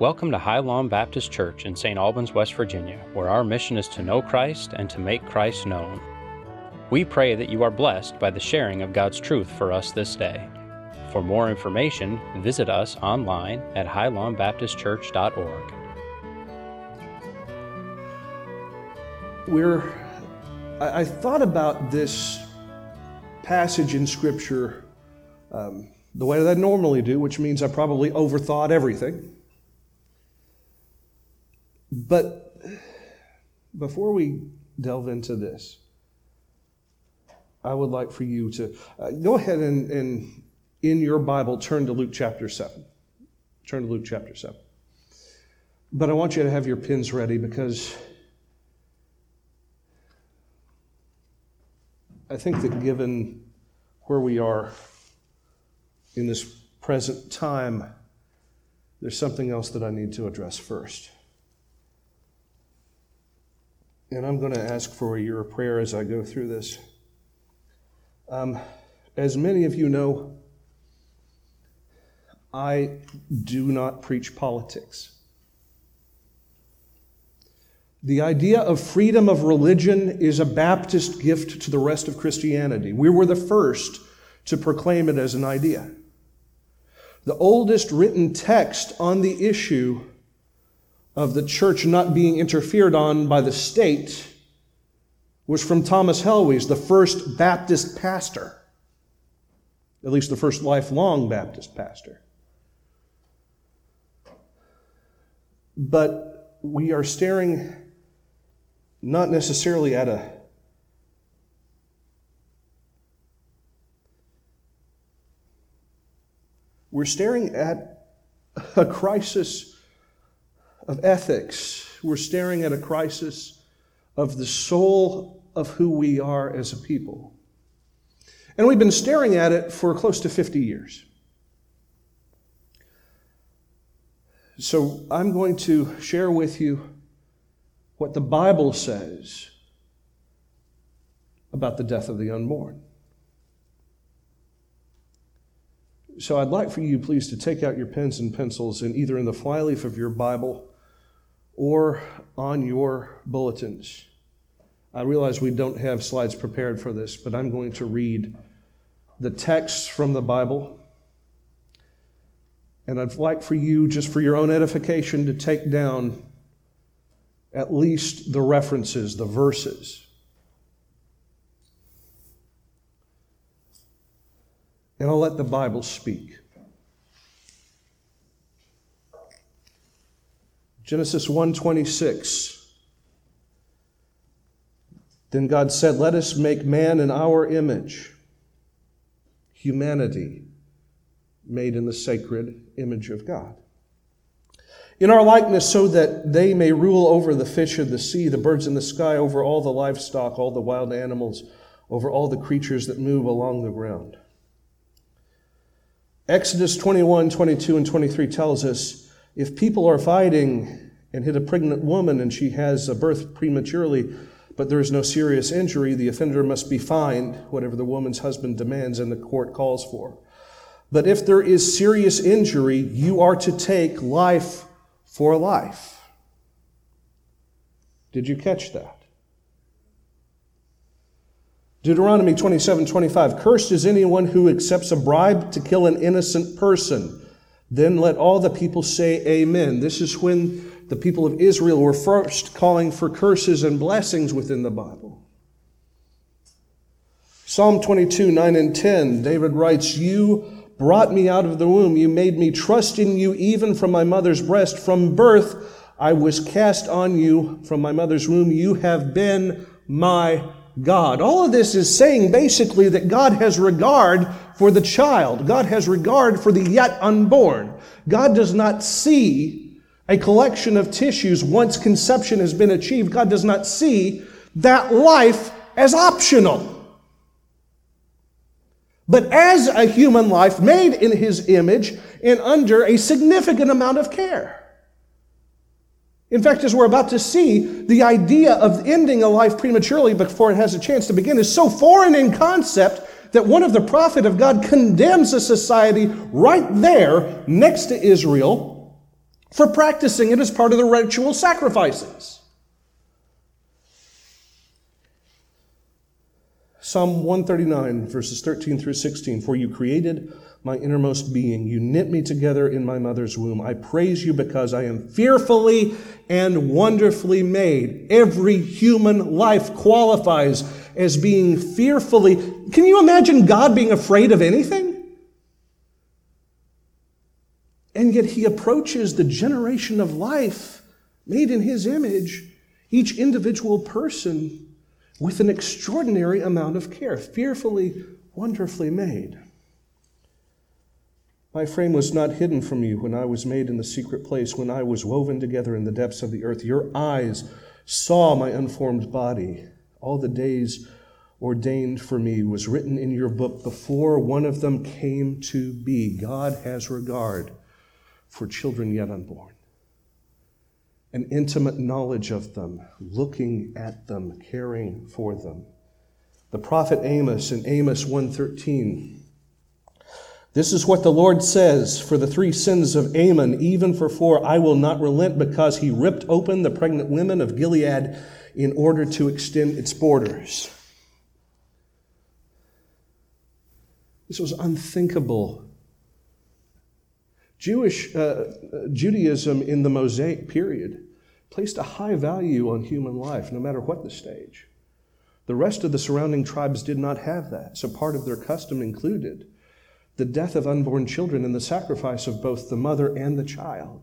Welcome to High Lawn Baptist Church in St. Albans, West Virginia, where our mission is to know Christ and to make Christ known. We pray that you are blessed by the sharing of God's truth for us this day. For more information, visit us online at highlawnbaptistchurch.org. We're, I, I thought about this passage in Scripture um, the way that I normally do, which means I probably overthought everything. But before we delve into this, I would like for you to uh, go ahead and, and, in your Bible, turn to Luke chapter 7. Turn to Luke chapter 7. But I want you to have your pins ready because I think that given where we are in this present time, there's something else that I need to address first. And I'm going to ask for your prayer as I go through this. Um, as many of you know, I do not preach politics. The idea of freedom of religion is a Baptist gift to the rest of Christianity. We were the first to proclaim it as an idea. The oldest written text on the issue of the church not being interfered on by the state was from Thomas Helwys, the first Baptist pastor, at least the first lifelong Baptist pastor. But we are staring not necessarily at a we're staring at a crisis of ethics. We're staring at a crisis of the soul of who we are as a people. And we've been staring at it for close to 50 years. So I'm going to share with you what the Bible says about the death of the unborn. So I'd like for you, please, to take out your pens and pencils and either in the flyleaf of your Bible or on your bulletins. I realize we don't have slides prepared for this, but I'm going to read the text from the Bible. And I'd like for you, just for your own edification, to take down at least the references, the verses. And I'll let the Bible speak. Genesis 1:26 Then God said, "Let us make man in our image." Humanity made in the sacred image of God in our likeness, so that they may rule over the fish of the sea, the birds in the sky, over all the livestock, all the wild animals, over all the creatures that move along the ground. Exodus 21, 22, and 23 tells us if people are fighting and hit a pregnant woman and she has a birth prematurely, but there is no serious injury, the offender must be fined whatever the woman's husband demands and the court calls for. But if there is serious injury, you are to take life for life. Did you catch that? Deuteronomy 27 25. Cursed is anyone who accepts a bribe to kill an innocent person. Then let all the people say amen. This is when the people of Israel were first calling for curses and blessings within the Bible. Psalm 22 9 and 10, David writes, You brought me out of the womb. You made me trust in you even from my mother's breast. From birth, I was cast on you from my mother's womb. You have been my God. All of this is saying basically that God has regard for the child. God has regard for the yet unborn. God does not see a collection of tissues once conception has been achieved. God does not see that life as optional but as a human life made in his image and under a significant amount of care. In fact, as we're about to see, the idea of ending a life prematurely before it has a chance to begin is so foreign in concept that one of the prophet of God condemns a society right there next to Israel for practicing it as part of the ritual sacrifices. Psalm 139, verses 13 through 16. For you created my innermost being. You knit me together in my mother's womb. I praise you because I am fearfully and wonderfully made. Every human life qualifies as being fearfully. Can you imagine God being afraid of anything? And yet he approaches the generation of life made in his image, each individual person with an extraordinary amount of care, fearfully, wonderfully made. My frame was not hidden from you when I was made in the secret place, when I was woven together in the depths of the earth. Your eyes saw my unformed body. All the days ordained for me was written in your book before one of them came to be. God has regard for children yet unborn an intimate knowledge of them, looking at them, caring for them. The prophet Amos in Amos 1:13 This is what the Lord says for the three sins of Ammon, even for four I will not relent because he ripped open the pregnant women of Gilead in order to extend its borders. This was unthinkable. Jewish uh, Judaism in the Mosaic period placed a high value on human life, no matter what the stage. The rest of the surrounding tribes did not have that, so part of their custom included the death of unborn children and the sacrifice of both the mother and the child.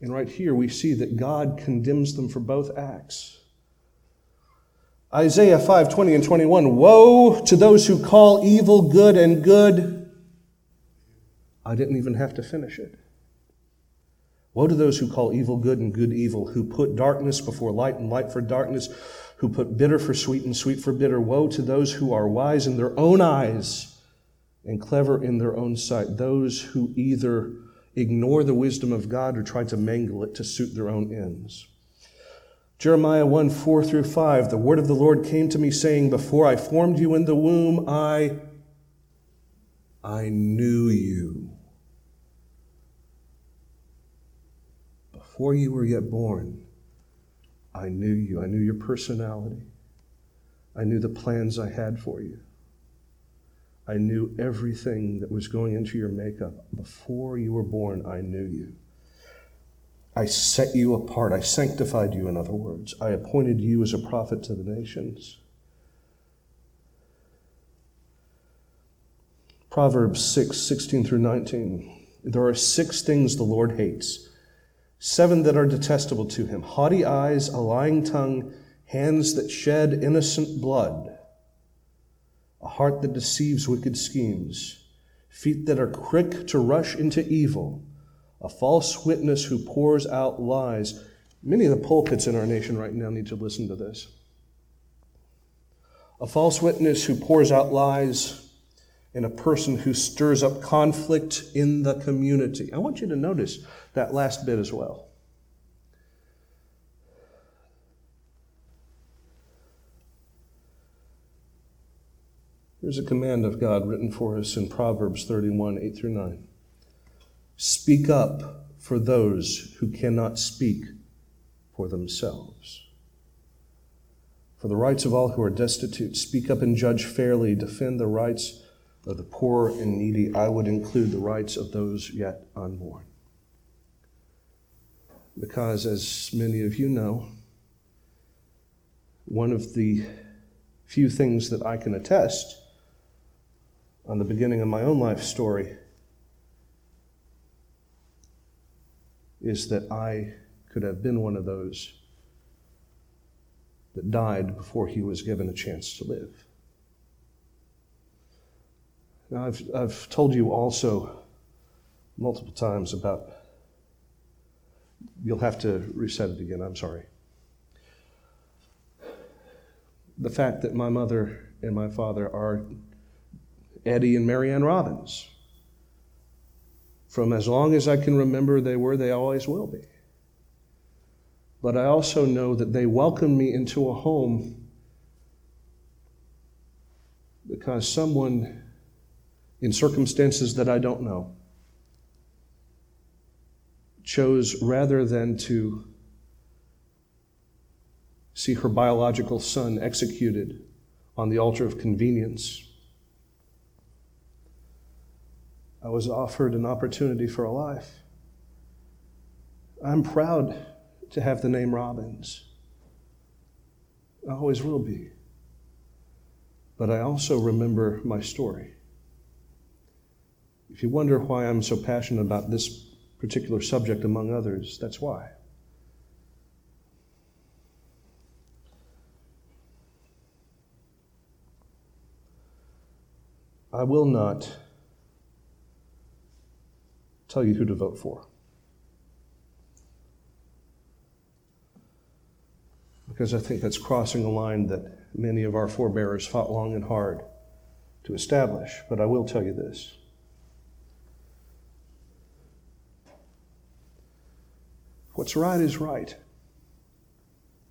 And right here we see that God condemns them for both acts. Isaiah 5 20 and 21 Woe to those who call evil good and good. I didn't even have to finish it. Woe to those who call evil good and good evil, who put darkness before light and light for darkness, who put bitter for sweet and sweet for bitter. Woe to those who are wise in their own eyes and clever in their own sight, those who either ignore the wisdom of God or try to mangle it to suit their own ends. Jeremiah 1 4 through 5, the word of the Lord came to me saying, Before I formed you in the womb, I, I knew you. Before you were yet born, I knew you. I knew your personality. I knew the plans I had for you. I knew everything that was going into your makeup. Before you were born, I knew you. I set you apart. I sanctified you, in other words. I appointed you as a prophet to the nations. Proverbs 6, 16 through 19. There are six things the Lord hates seven that are detestable to him haughty eyes, a lying tongue, hands that shed innocent blood, a heart that deceives wicked schemes, feet that are quick to rush into evil, a false witness who pours out lies. Many of the pulpits in our nation right now need to listen to this. A false witness who pours out lies and a person who stirs up conflict in the community. I want you to notice that last bit as well. Here's a command of God written for us in Proverbs 31 8 through 9. Speak up for those who cannot speak for themselves. For the rights of all who are destitute, speak up and judge fairly, defend the rights of the poor and needy, I would include the rights of those yet unborn. Because, as many of you know, one of the few things that I can attest on the beginning of my own life story is that I could have been one of those that died before he was given a chance to live. Now, I've, I've told you also multiple times about, you'll have to reset it again, I'm sorry. The fact that my mother and my father are Eddie and Marianne Robbins. From as long as I can remember, they were, they always will be. But I also know that they welcomed me into a home because someone in circumstances that I don't know chose rather than to see her biological son executed on the altar of convenience. I was offered an opportunity for a life. I'm proud to have the name Robbins. I always will be. But I also remember my story. If you wonder why I'm so passionate about this particular subject, among others, that's why. I will not tell you who to vote for. Because I think that's crossing a line that many of our forebears fought long and hard to establish. But I will tell you this. What's right is right.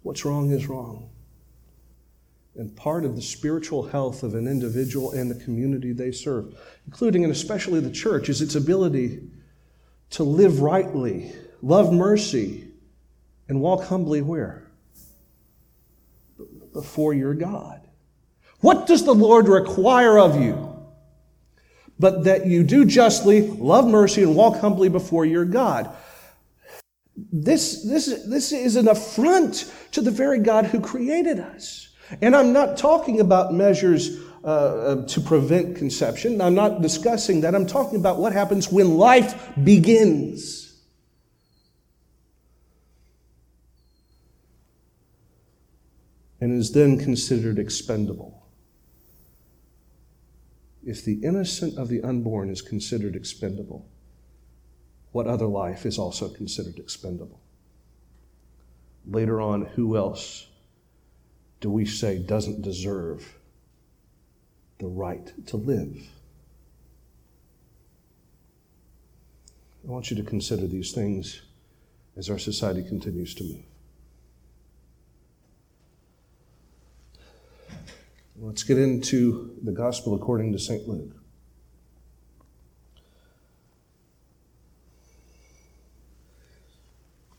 What's wrong is wrong. And part of the spiritual health of an individual and the community they serve, including and especially the church, is its ability to live rightly, love mercy, and walk humbly where? Before your God. What does the Lord require of you? But that you do justly, love mercy, and walk humbly before your God. This, this, this is an affront to the very God who created us. And I'm not talking about measures uh, uh, to prevent conception. I'm not discussing that. I'm talking about what happens when life begins. And is then considered expendable. If the innocent of the unborn is considered expendable, what other life is also considered expendable? Later on, who else do we say doesn't deserve the right to live? I want you to consider these things as our society continues to move. Let's get into the gospel according to St. Luke.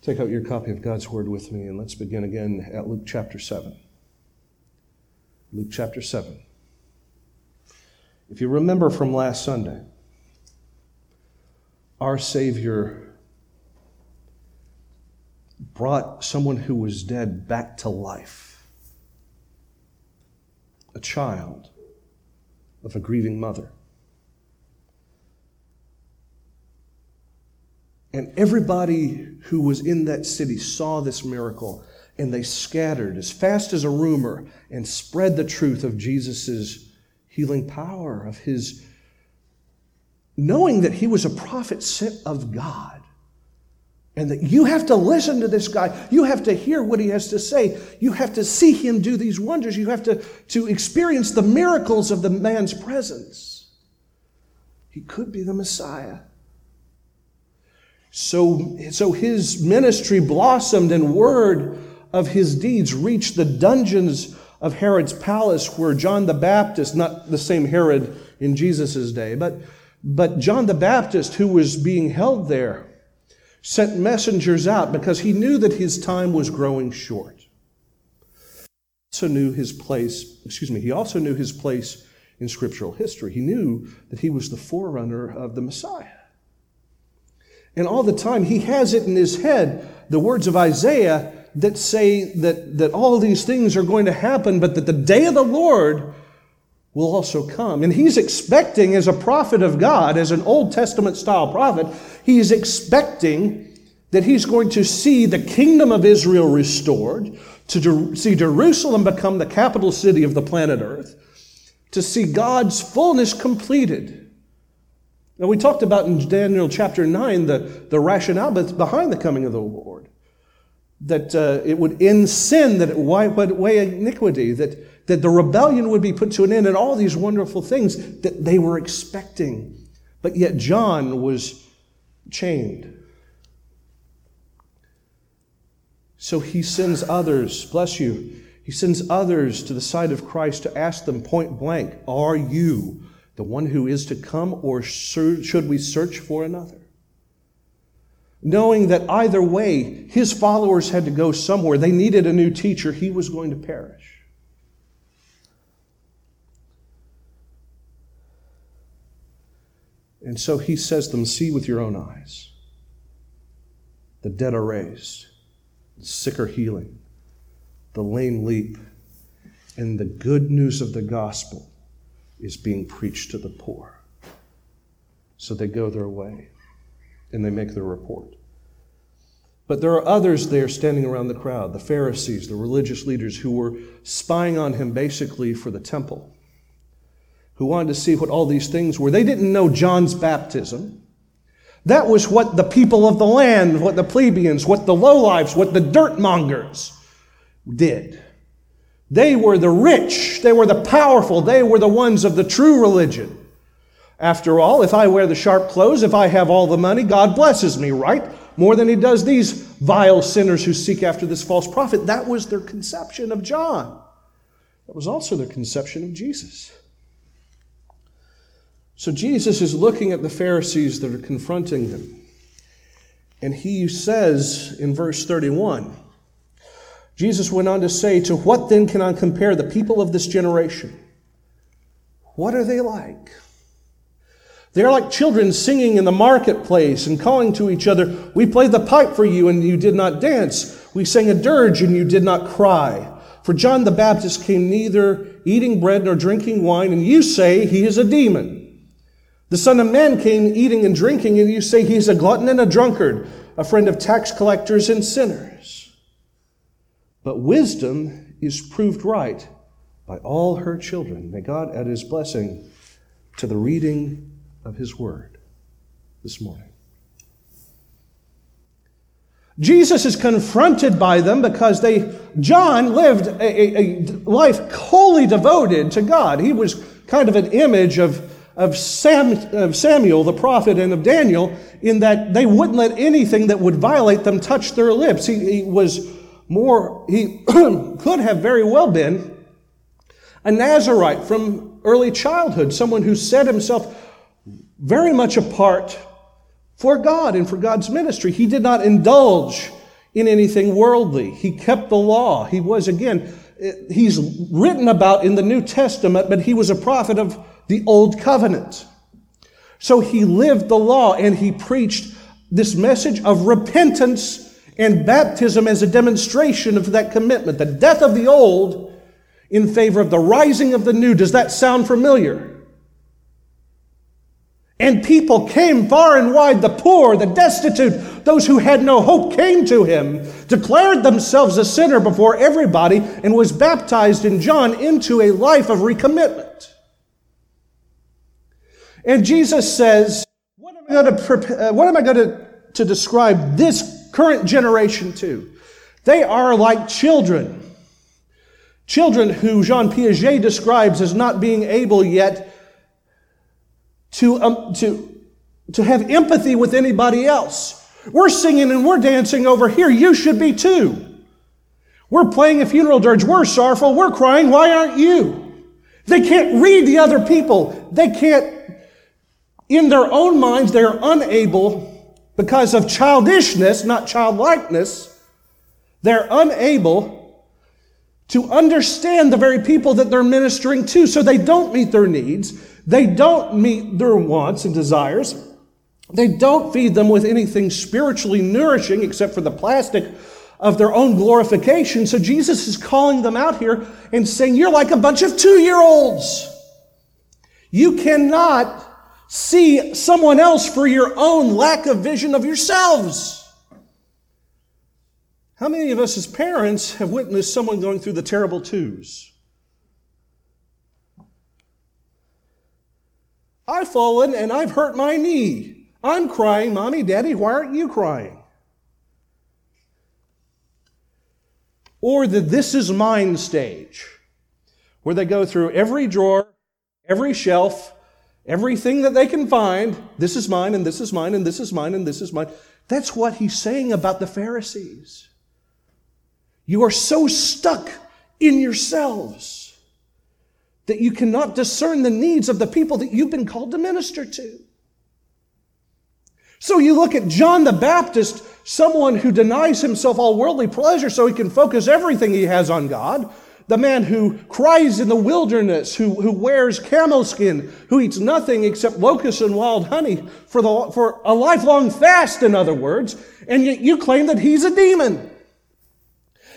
Take out your copy of God's Word with me and let's begin again at Luke chapter 7. Luke chapter 7. If you remember from last Sunday, our Savior brought someone who was dead back to life, a child of a grieving mother. And everybody who was in that city saw this miracle and they scattered as fast as a rumor and spread the truth of Jesus' healing power, of his knowing that he was a prophet sent of God. And that you have to listen to this guy. You have to hear what he has to say. You have to see him do these wonders. You have to, to experience the miracles of the man's presence. He could be the Messiah. So, so his ministry blossomed, and word of his deeds reached the dungeons of Herod's palace, where John the Baptist, not the same Herod in Jesus' day, but, but John the Baptist, who was being held there, sent messengers out because he knew that his time was growing short. He also knew his place, excuse me, he also knew his place in scriptural history. He knew that he was the forerunner of the Messiah. And all the time, he has it in his head the words of Isaiah that say that, that all these things are going to happen, but that the day of the Lord will also come. And he's expecting, as a prophet of God, as an Old Testament style prophet, he's expecting that he's going to see the kingdom of Israel restored, to see Jerusalem become the capital city of the planet Earth, to see God's fullness completed now, we talked about in Daniel chapter 9 the, the rationale behind the coming of the Lord. That uh, it would end sin, that it would weigh iniquity, that, that the rebellion would be put to an end, and all these wonderful things that they were expecting. But yet, John was chained. So he sends others, bless you, he sends others to the side of Christ to ask them point blank, Are you the one who is to come, or should we search for another? Knowing that either way, his followers had to go somewhere. They needed a new teacher. He was going to perish. And so he says to them, See with your own eyes. The dead are raised, the sick are healing, the lame leap, and the good news of the gospel is being preached to the poor. So they go their way and they make their report. But there are others there standing around the crowd the Pharisees, the religious leaders who were spying on him basically for the temple who wanted to see what all these things were. They didn't know John's baptism. That was what the people of the land, what the plebeians, what the lowlifes, what the dirt mongers did. They were the rich, they were the powerful, they were the ones of the true religion. After all, if I wear the sharp clothes, if I have all the money, God blesses me, right? More than he does these vile sinners who seek after this false prophet. That was their conception of John. That was also their conception of Jesus. So Jesus is looking at the Pharisees that are confronting him. And he says in verse 31, Jesus went on to say, To what then can I compare the people of this generation? What are they like? They are like children singing in the marketplace and calling to each other, We played the pipe for you and you did not dance. We sang a dirge and you did not cry. For John the Baptist came neither eating bread nor drinking wine, and you say he is a demon. The Son of Man came eating and drinking, and you say he's a glutton and a drunkard, a friend of tax collectors and sinners. But wisdom is proved right by all her children. May God add his blessing to the reading of his word this morning. Jesus is confronted by them because they, John lived a, a, a life wholly devoted to God. He was kind of an image of of, Sam, of Samuel, the prophet, and of Daniel, in that they wouldn't let anything that would violate them touch their lips. He, he was more, he could have very well been a Nazarite from early childhood, someone who set himself very much apart for God and for God's ministry. He did not indulge in anything worldly. He kept the law. He was, again, he's written about in the New Testament, but he was a prophet of the old covenant. So he lived the law and he preached this message of repentance and baptism as a demonstration of that commitment, the death of the old in favor of the rising of the new. Does that sound familiar? And people came far and wide, the poor, the destitute, those who had no hope came to him, declared themselves a sinner before everybody, and was baptized in John into a life of recommitment. And Jesus says, What am I going to, uh, what am I going to, to describe this current generation to? They are like children. Children who Jean Piaget describes as not being able yet to, um, to, to have empathy with anybody else. We're singing and we're dancing over here. You should be too. We're playing a funeral dirge. We're sorrowful. We're crying. Why aren't you? They can't read the other people. They can't in their own minds, they are unable, because of childishness, not childlikeness, they're unable to understand the very people that they're ministering to. So they don't meet their needs. They don't meet their wants and desires. They don't feed them with anything spiritually nourishing except for the plastic of their own glorification. So Jesus is calling them out here and saying, You're like a bunch of two year olds. You cannot see someone else for your own lack of vision of yourselves. How many of us as parents have witnessed someone going through the terrible twos? I've fallen and I've hurt my knee. I'm crying, Mommy, Daddy, why aren't you crying? Or the this is mine stage, where they go through every drawer, every shelf, Everything that they can find, this is mine, and this is mine, and this is mine, and this is mine. That's what he's saying about the Pharisees. You are so stuck in yourselves that you cannot discern the needs of the people that you've been called to minister to. So you look at John the Baptist, someone who denies himself all worldly pleasure so he can focus everything he has on God. The man who cries in the wilderness, who, who wears camel skin, who eats nothing except locusts and wild honey for, the, for a lifelong fast, in other words, and yet you claim that he's a demon.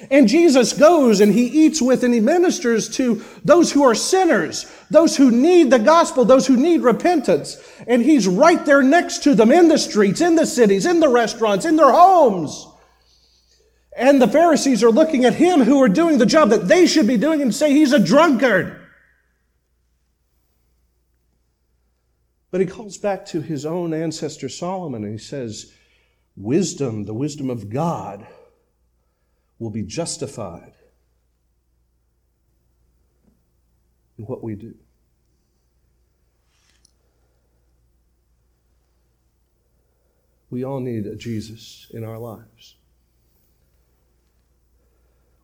And Jesus goes and he eats with and he ministers to those who are sinners, those who need the gospel, those who need repentance. And he's right there next to them in the streets, in the cities, in the restaurants, in their homes. And the Pharisees are looking at him who are doing the job that they should be doing and say he's a drunkard. But he calls back to his own ancestor Solomon and he says, Wisdom, the wisdom of God, will be justified in what we do. We all need a Jesus in our lives.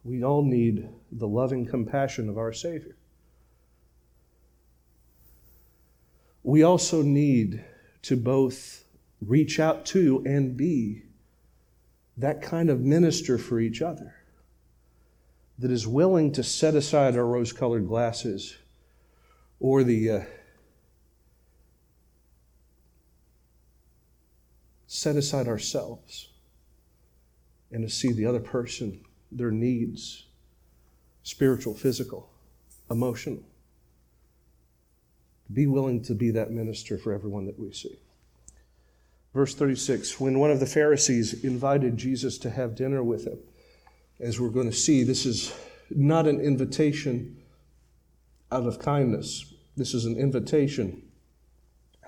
We all need the loving compassion of our Savior. We also need to both reach out to and be that kind of minister for each other that is willing to set aside our rose colored glasses or the uh, set aside ourselves and to see the other person, their needs, spiritual, physical, emotional. Be willing to be that minister for everyone that we see. Verse 36 When one of the Pharisees invited Jesus to have dinner with him, as we're going to see, this is not an invitation out of kindness, this is an invitation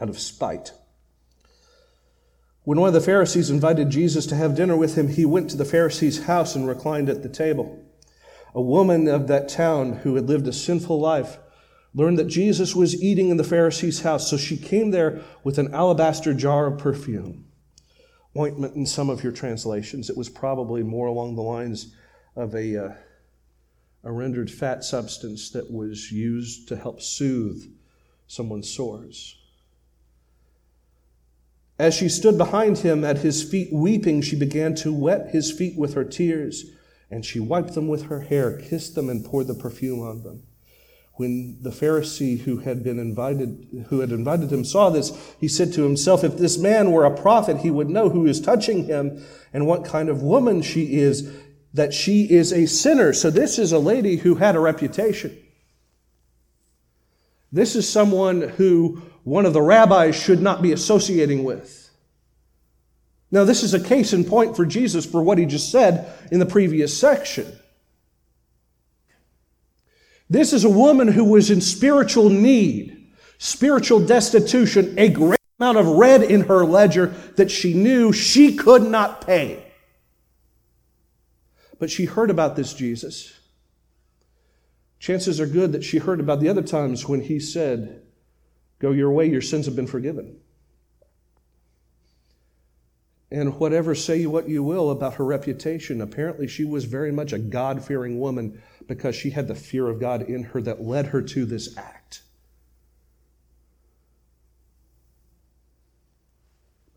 out of spite. When one of the Pharisees invited Jesus to have dinner with him, he went to the Pharisee's house and reclined at the table. A woman of that town who had lived a sinful life learned that Jesus was eating in the Pharisee's house, so she came there with an alabaster jar of perfume. Ointment in some of your translations. It was probably more along the lines of a, uh, a rendered fat substance that was used to help soothe someone's sores. As she stood behind him at his feet weeping, she began to wet his feet with her tears, and she wiped them with her hair, kissed them, and poured the perfume on them. When the Pharisee who had been invited, who had invited him saw this, he said to himself, if this man were a prophet, he would know who is touching him and what kind of woman she is, that she is a sinner. So this is a lady who had a reputation. This is someone who one of the rabbis should not be associating with. Now, this is a case in point for Jesus for what he just said in the previous section. This is a woman who was in spiritual need, spiritual destitution, a great amount of red in her ledger that she knew she could not pay. But she heard about this Jesus. Chances are good that she heard about the other times when he said, Go your way, your sins have been forgiven. And whatever say what you will about her reputation, apparently she was very much a God fearing woman because she had the fear of God in her that led her to this act.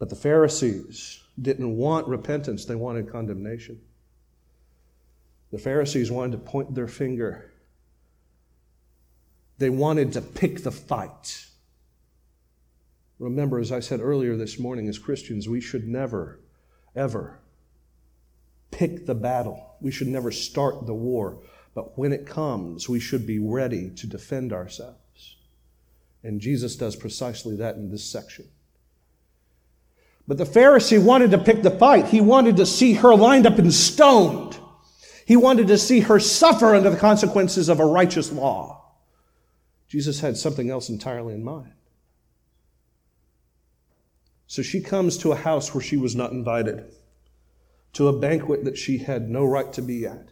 But the Pharisees didn't want repentance, they wanted condemnation. The Pharisees wanted to point their finger, they wanted to pick the fight. Remember, as I said earlier this morning, as Christians, we should never, ever pick the battle. We should never start the war. But when it comes, we should be ready to defend ourselves. And Jesus does precisely that in this section. But the Pharisee wanted to pick the fight. He wanted to see her lined up and stoned. He wanted to see her suffer under the consequences of a righteous law. Jesus had something else entirely in mind. So she comes to a house where she was not invited, to a banquet that she had no right to be at.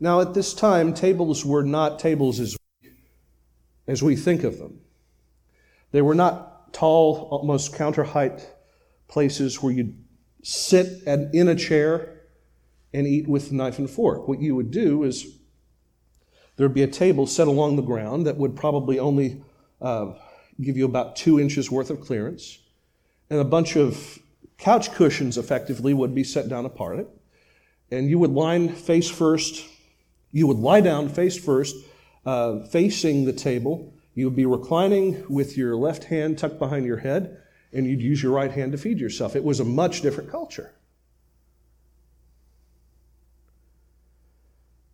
Now, at this time, tables were not tables as, as we think of them. They were not tall, almost counter height places where you'd sit at, in a chair and eat with knife and fork. What you would do is there'd be a table set along the ground that would probably only uh, give you about two inches worth of clearance. And a bunch of couch cushions effectively would be set down apart it. And you would line face first, you would lie down face first, uh, facing the table. You would be reclining with your left hand tucked behind your head, and you'd use your right hand to feed yourself. It was a much different culture.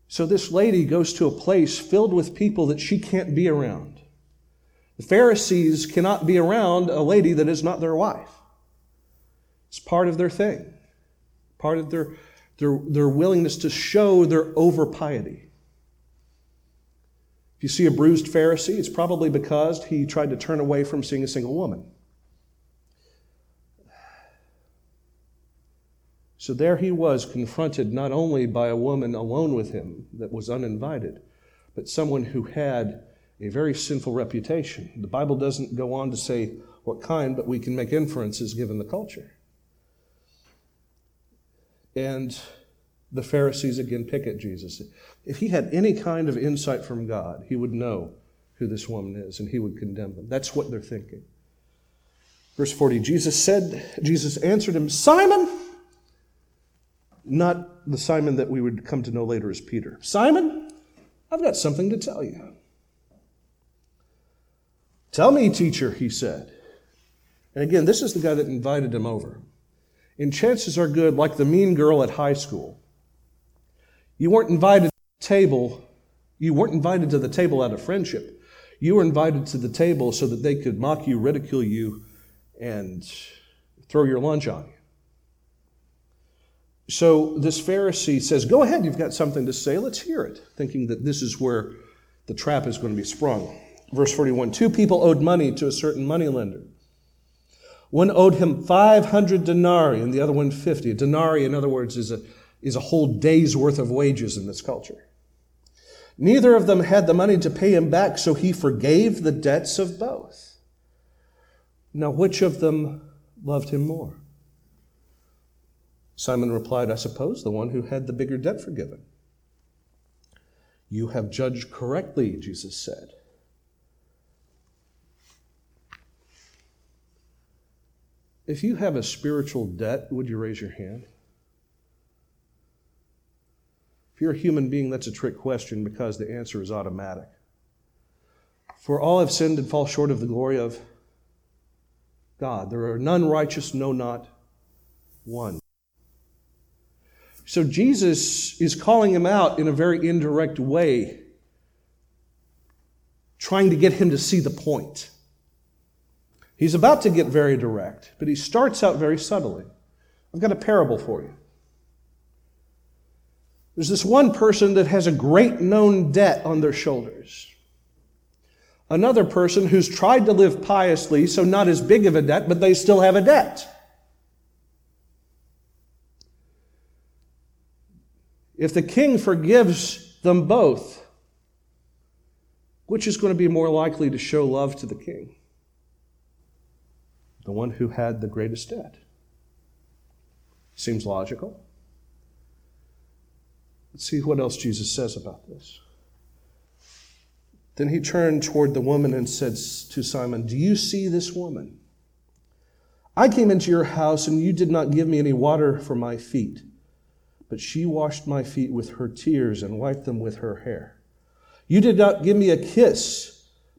So this lady goes to a place filled with people that she can't be around. The Pharisees cannot be around a lady that is not their wife. It's part of their thing, part of their, their, their willingness to show their over piety. If you see a bruised Pharisee, it's probably because he tried to turn away from seeing a single woman. So there he was, confronted not only by a woman alone with him that was uninvited, but someone who had a very sinful reputation. The Bible doesn't go on to say what kind, but we can make inferences given the culture. And the Pharisees again pick at Jesus. If he had any kind of insight from God, he would know who this woman is and he would condemn them. That's what they're thinking. Verse 40 Jesus said, Jesus answered him, Simon, not the Simon that we would come to know later as Peter. Simon, I've got something to tell you. Tell me, teacher, he said. And again, this is the guy that invited him over. And chances are good, like the mean girl at high school. You weren't invited to the table, you weren't invited to the table out of friendship. You were invited to the table so that they could mock you, ridicule you, and throw your lunch on you. So this Pharisee says, Go ahead, you've got something to say, let's hear it, thinking that this is where the trap is going to be sprung. Verse 41 Two people owed money to a certain moneylender. One owed him 500 denarii and the other one 50. A denarii, in other words, is a, is a whole day's worth of wages in this culture. Neither of them had the money to pay him back, so he forgave the debts of both. Now, which of them loved him more? Simon replied, I suppose the one who had the bigger debt forgiven. You have judged correctly, Jesus said. If you have a spiritual debt, would you raise your hand? If you're a human being, that's a trick question because the answer is automatic. For all have sinned and fall short of the glory of God. There are none righteous, no, not one. So Jesus is calling him out in a very indirect way, trying to get him to see the point. He's about to get very direct, but he starts out very subtly. I've got a parable for you. There's this one person that has a great known debt on their shoulders. Another person who's tried to live piously, so not as big of a debt, but they still have a debt. If the king forgives them both, which is going to be more likely to show love to the king? The one who had the greatest debt. Seems logical. Let's see what else Jesus says about this. Then he turned toward the woman and said to Simon, Do you see this woman? I came into your house and you did not give me any water for my feet but she washed my feet with her tears and wiped them with her hair. You did not give me a kiss,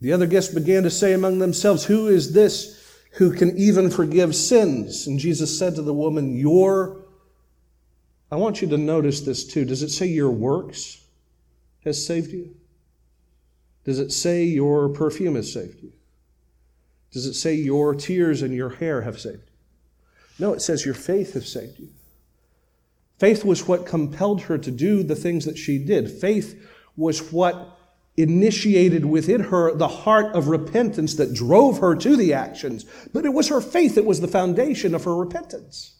The other guests began to say among themselves, Who is this who can even forgive sins? And Jesus said to the woman, Your, I want you to notice this too. Does it say your works has saved you? Does it say your perfume has saved you? Does it say your tears and your hair have saved you? No, it says your faith has saved you. Faith was what compelled her to do the things that she did. Faith was what initiated within her the heart of repentance that drove her to the actions, but it was her faith that was the foundation of her repentance.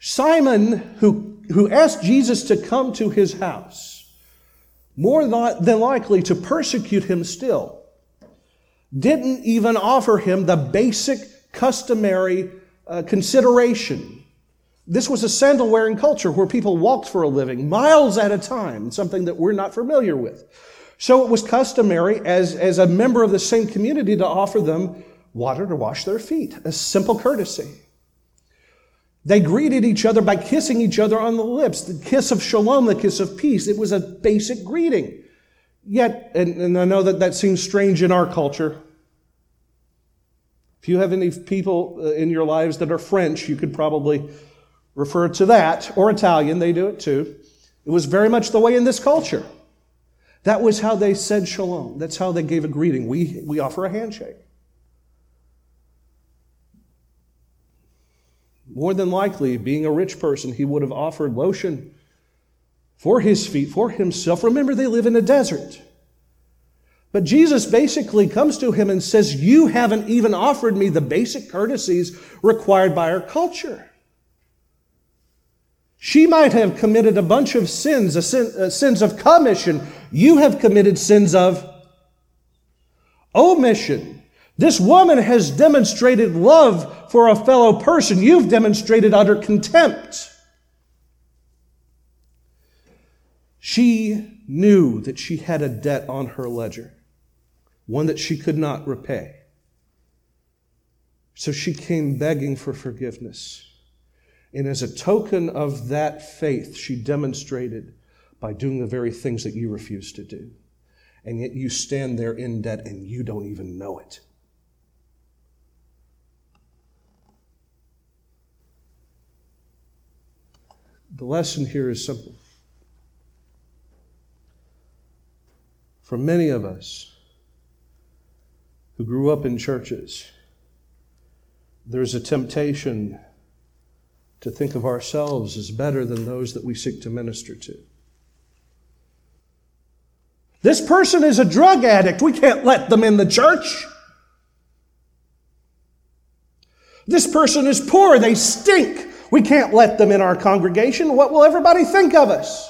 Simon, who, who asked Jesus to come to his house, more than likely to persecute him still, didn't even offer him the basic customary uh, consideration this was a sandal wearing culture where people walked for a living miles at a time, something that we're not familiar with. So it was customary as, as a member of the same community to offer them water to wash their feet, a simple courtesy. They greeted each other by kissing each other on the lips, the kiss of shalom, the kiss of peace. It was a basic greeting. Yet, and, and I know that that seems strange in our culture. If you have any people uh, in your lives that are French, you could probably refer to that, or Italian, they do it too. It was very much the way in this culture. That was how they said shalom. That's how they gave a greeting. We, we offer a handshake. More than likely, being a rich person, he would have offered lotion for his feet, for himself. Remember, they live in a desert. But Jesus basically comes to him and says, You haven't even offered me the basic courtesies required by our culture. She might have committed a bunch of sins, sin, uh, sins of commission. You have committed sins of omission. This woman has demonstrated love for a fellow person. You've demonstrated utter contempt. She knew that she had a debt on her ledger, one that she could not repay. So she came begging for forgiveness. And as a token of that faith, she demonstrated by doing the very things that you refuse to do. And yet you stand there in debt and you don't even know it. The lesson here is simple. For many of us who grew up in churches, there's a temptation to think of ourselves as better than those that we seek to minister to. This person is a drug addict. We can't let them in the church. This person is poor. They stink. We can't let them in our congregation. What will everybody think of us?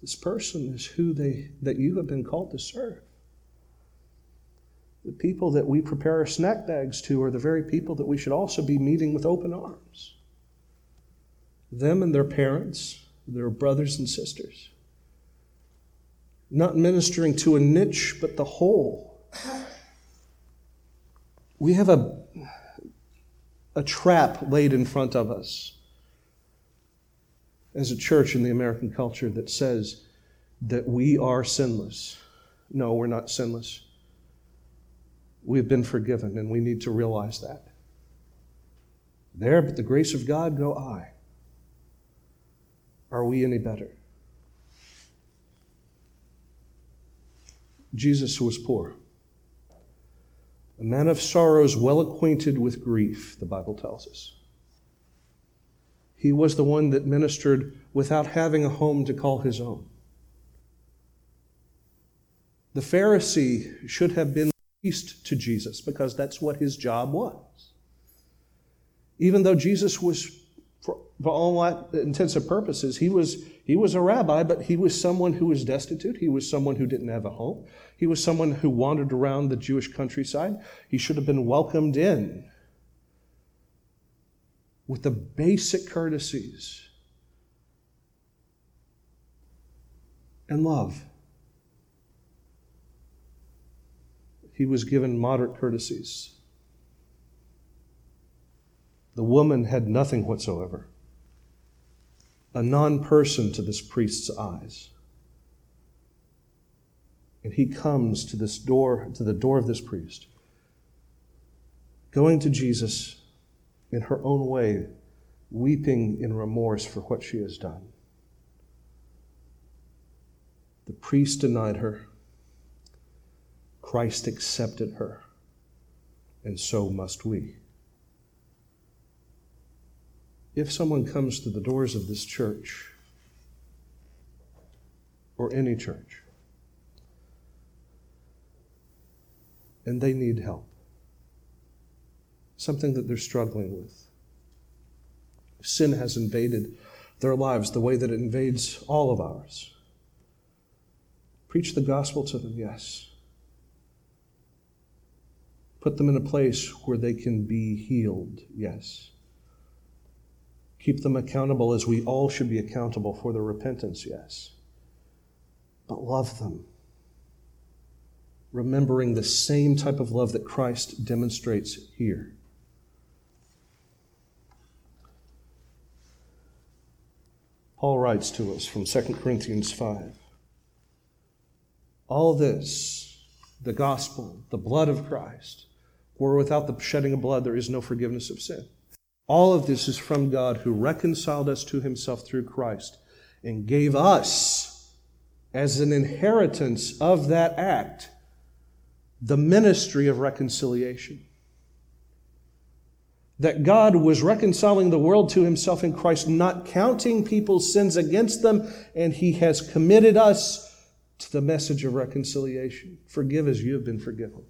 This person is who they that you have been called to serve. The people that we prepare our snack bags to are the very people that we should also be meeting with open arms. Them and their parents, their brothers and sisters. Not ministering to a niche, but the whole we have a, a trap laid in front of us as a church in the American culture that says that we are sinless. No, we're not sinless. We've been forgiven, and we need to realize that. There, but the grace of God, go I. Are we any better? Jesus was poor. A man of sorrows, well acquainted with grief, the Bible tells us. He was the one that ministered without having a home to call his own. The Pharisee should have been priest to Jesus because that's what his job was. Even though Jesus was, for, for all intents and purposes, he was, he was a rabbi, but he was someone who was destitute. He was someone who didn't have a home. He was someone who wandered around the Jewish countryside. He should have been welcomed in with the basic courtesies and love. He was given moderate courtesies. The woman had nothing whatsoever, a non person to this priest's eyes. And he comes to this door, to the door of this priest, going to Jesus in her own way, weeping in remorse for what she has done. The priest denied her. Christ accepted her. And so must we. If someone comes to the doors of this church, or any church, and they need help. something that they're struggling with. Sin has invaded their lives the way that it invades all of ours. Preach the gospel to them, yes. Put them in a place where they can be healed, yes. Keep them accountable as we all should be accountable for their repentance, yes. But love them remembering the same type of love that Christ demonstrates here. Paul writes to us from 2 Corinthians 5. All this, the gospel, the blood of Christ, for without the shedding of blood there is no forgiveness of sin. All of this is from God who reconciled us to himself through Christ and gave us, as an inheritance of that act, the ministry of reconciliation. That God was reconciling the world to himself in Christ, not counting people's sins against them, and he has committed us to the message of reconciliation. Forgive as you have been forgiven.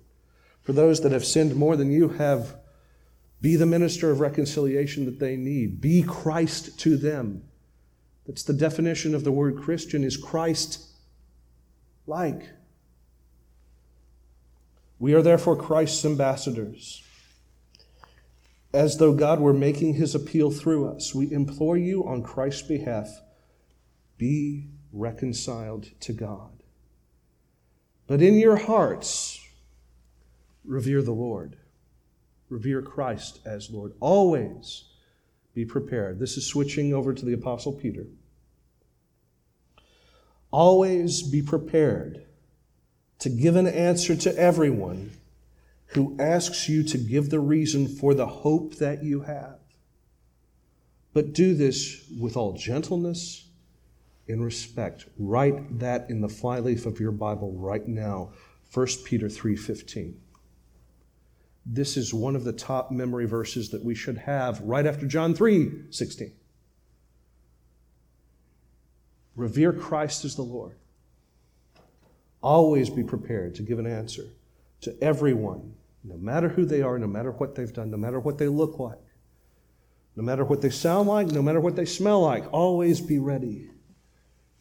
For those that have sinned more than you have, be the minister of reconciliation that they need. Be Christ to them. That's the definition of the word Christian is Christ like. We are therefore Christ's ambassadors. As though God were making his appeal through us, we implore you on Christ's behalf be reconciled to God. But in your hearts, revere the Lord. Revere Christ as Lord. Always be prepared. This is switching over to the Apostle Peter. Always be prepared to give an answer to everyone who asks you to give the reason for the hope that you have. But do this with all gentleness and respect. Write that in the flyleaf of your Bible right now, 1 Peter 3:15. This is one of the top memory verses that we should have right after John 3:16. Revere Christ as the Lord. Always be prepared to give an answer to everyone, no matter who they are, no matter what they've done, no matter what they look like, no matter what they sound like, no matter what they smell like. Always be ready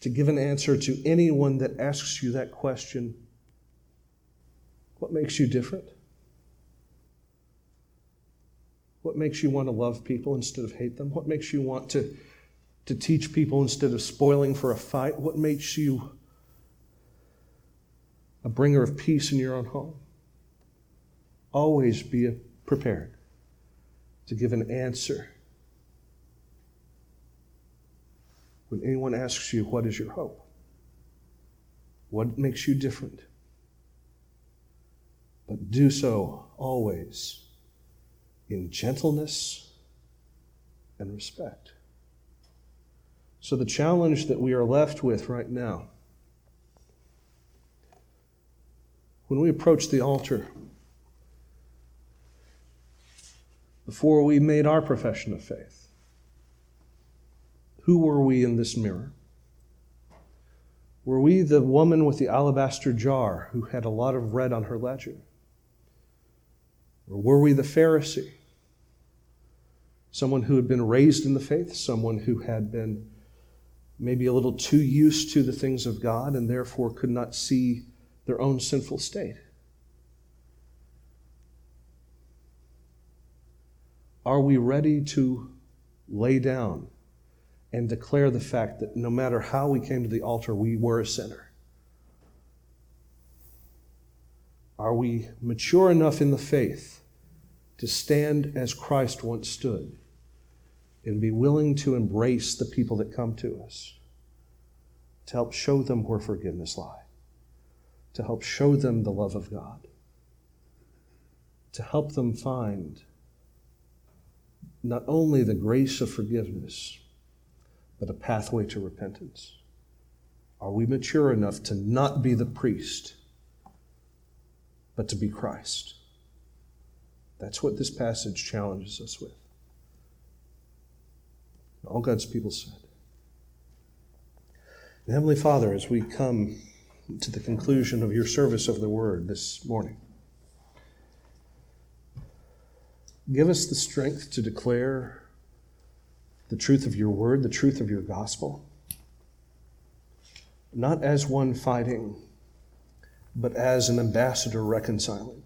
to give an answer to anyone that asks you that question What makes you different? What makes you want to love people instead of hate them? What makes you want to, to teach people instead of spoiling for a fight? What makes you a bringer of peace in your own home. Always be prepared to give an answer when anyone asks you, What is your hope? What makes you different? But do so always in gentleness and respect. So, the challenge that we are left with right now when we approach the altar, before we made our profession of faith, who were we in this mirror? Were we the woman with the alabaster jar who had a lot of red on her ledger? Or were we the Pharisee? Someone who had been raised in the faith, someone who had been maybe a little too used to the things of God and therefore could not see their own sinful state? Are we ready to lay down and declare the fact that no matter how we came to the altar, we were a sinner? Are we mature enough in the faith to stand as Christ once stood and be willing to embrace the people that come to us to help show them where forgiveness lies? to help show them the love of God, to help them find not only the grace of forgiveness, but a pathway to repentance. Are we mature enough to not be the priest, but to be Christ? That's what this passage challenges us with. All God's people said. Heavenly Father, as we come to the conclusion of your service of the word this morning. Give us the strength to declare the truth of your word, the truth of your gospel, not as one fighting, but as an ambassador reconciling,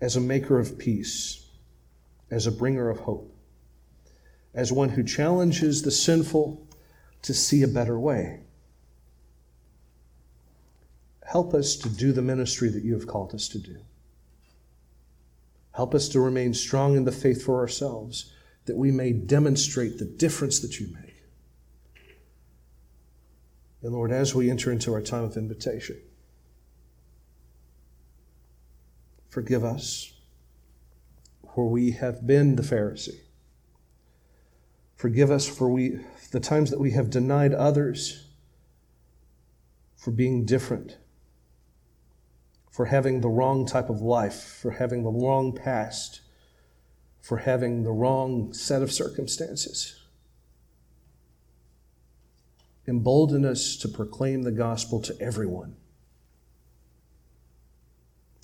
as a maker of peace, as a bringer of hope, as one who challenges the sinful to see a better way. Help us to do the ministry that you have called us to do. Help us to remain strong in the faith for ourselves, that we may demonstrate the difference that you make. And Lord, as we enter into our time of invitation, forgive us for we have been the Pharisee. Forgive us for we, the times that we have denied others for being different for having the wrong type of life, for having the wrong past, for having the wrong set of circumstances. Embolden us to proclaim the gospel to everyone,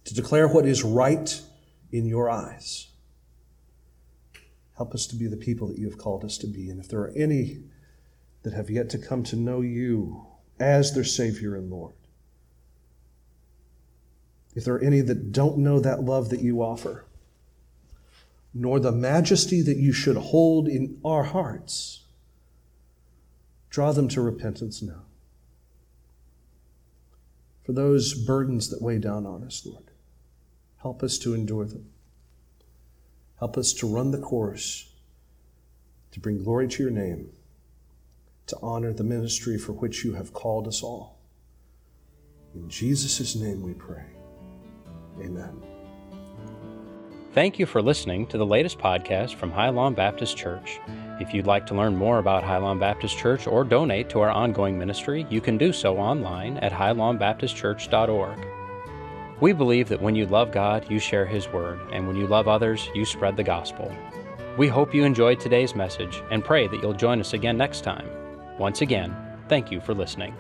to declare what is right in your eyes. Help us to be the people that you have called us to be. And if there are any that have yet to come to know you as their Savior and Lord, if there are any that don't know that love that you offer, nor the majesty that you should hold in our hearts, draw them to repentance now. For those burdens that weigh down on us, Lord, help us to endure them. Help us to run the course, to bring glory to your name, to honor the ministry for which you have called us all. In Jesus' name we pray. Amen. Thank you for listening to the latest podcast from High Lawn Baptist Church. If you'd like to learn more about High Lawn Baptist Church or donate to our ongoing ministry, you can do so online at highlawnbaptistchurch.org. We believe that when you love God, you share His Word, and when you love others, you spread the gospel. We hope you enjoyed today's message and pray that you'll join us again next time. Once again, thank you for listening.